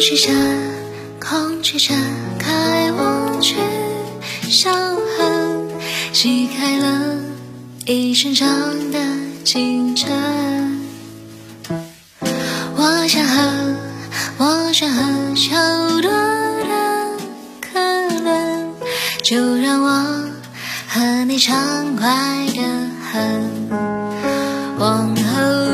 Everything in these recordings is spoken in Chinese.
惧着，恐惧着，开我去伤痕，洗开了一身伤的清晨。我想喝，我想喝，超多的可能，就让我和你畅快的很。往后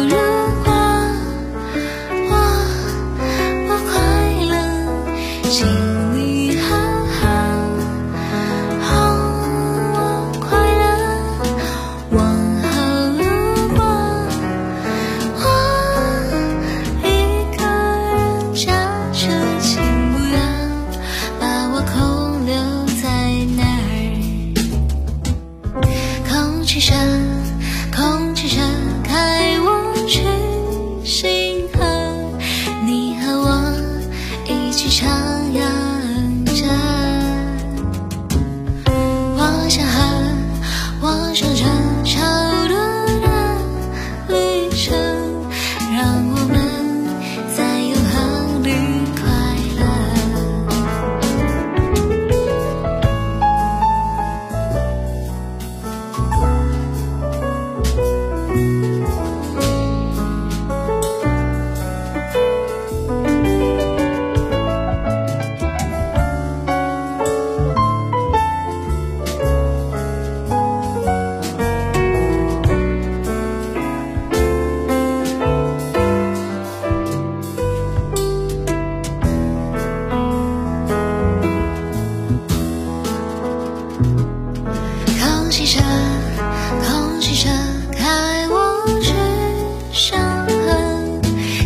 空气声，空气声，开我去星河。你和我一起徜徉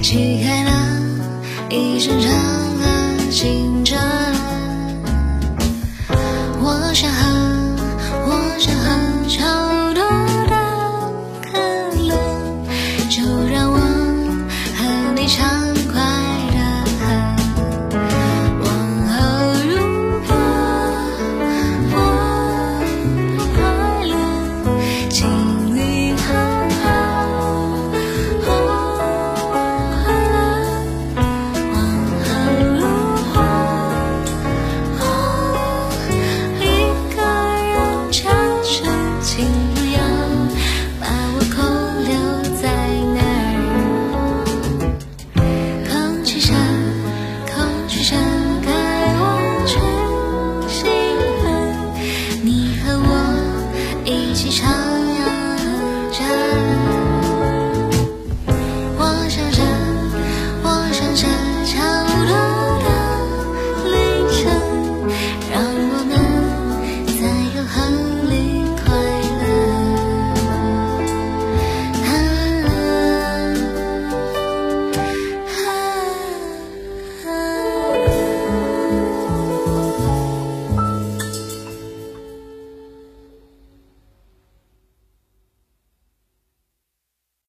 起，开了一身长的青春。我想和，我想和一起徜徉着。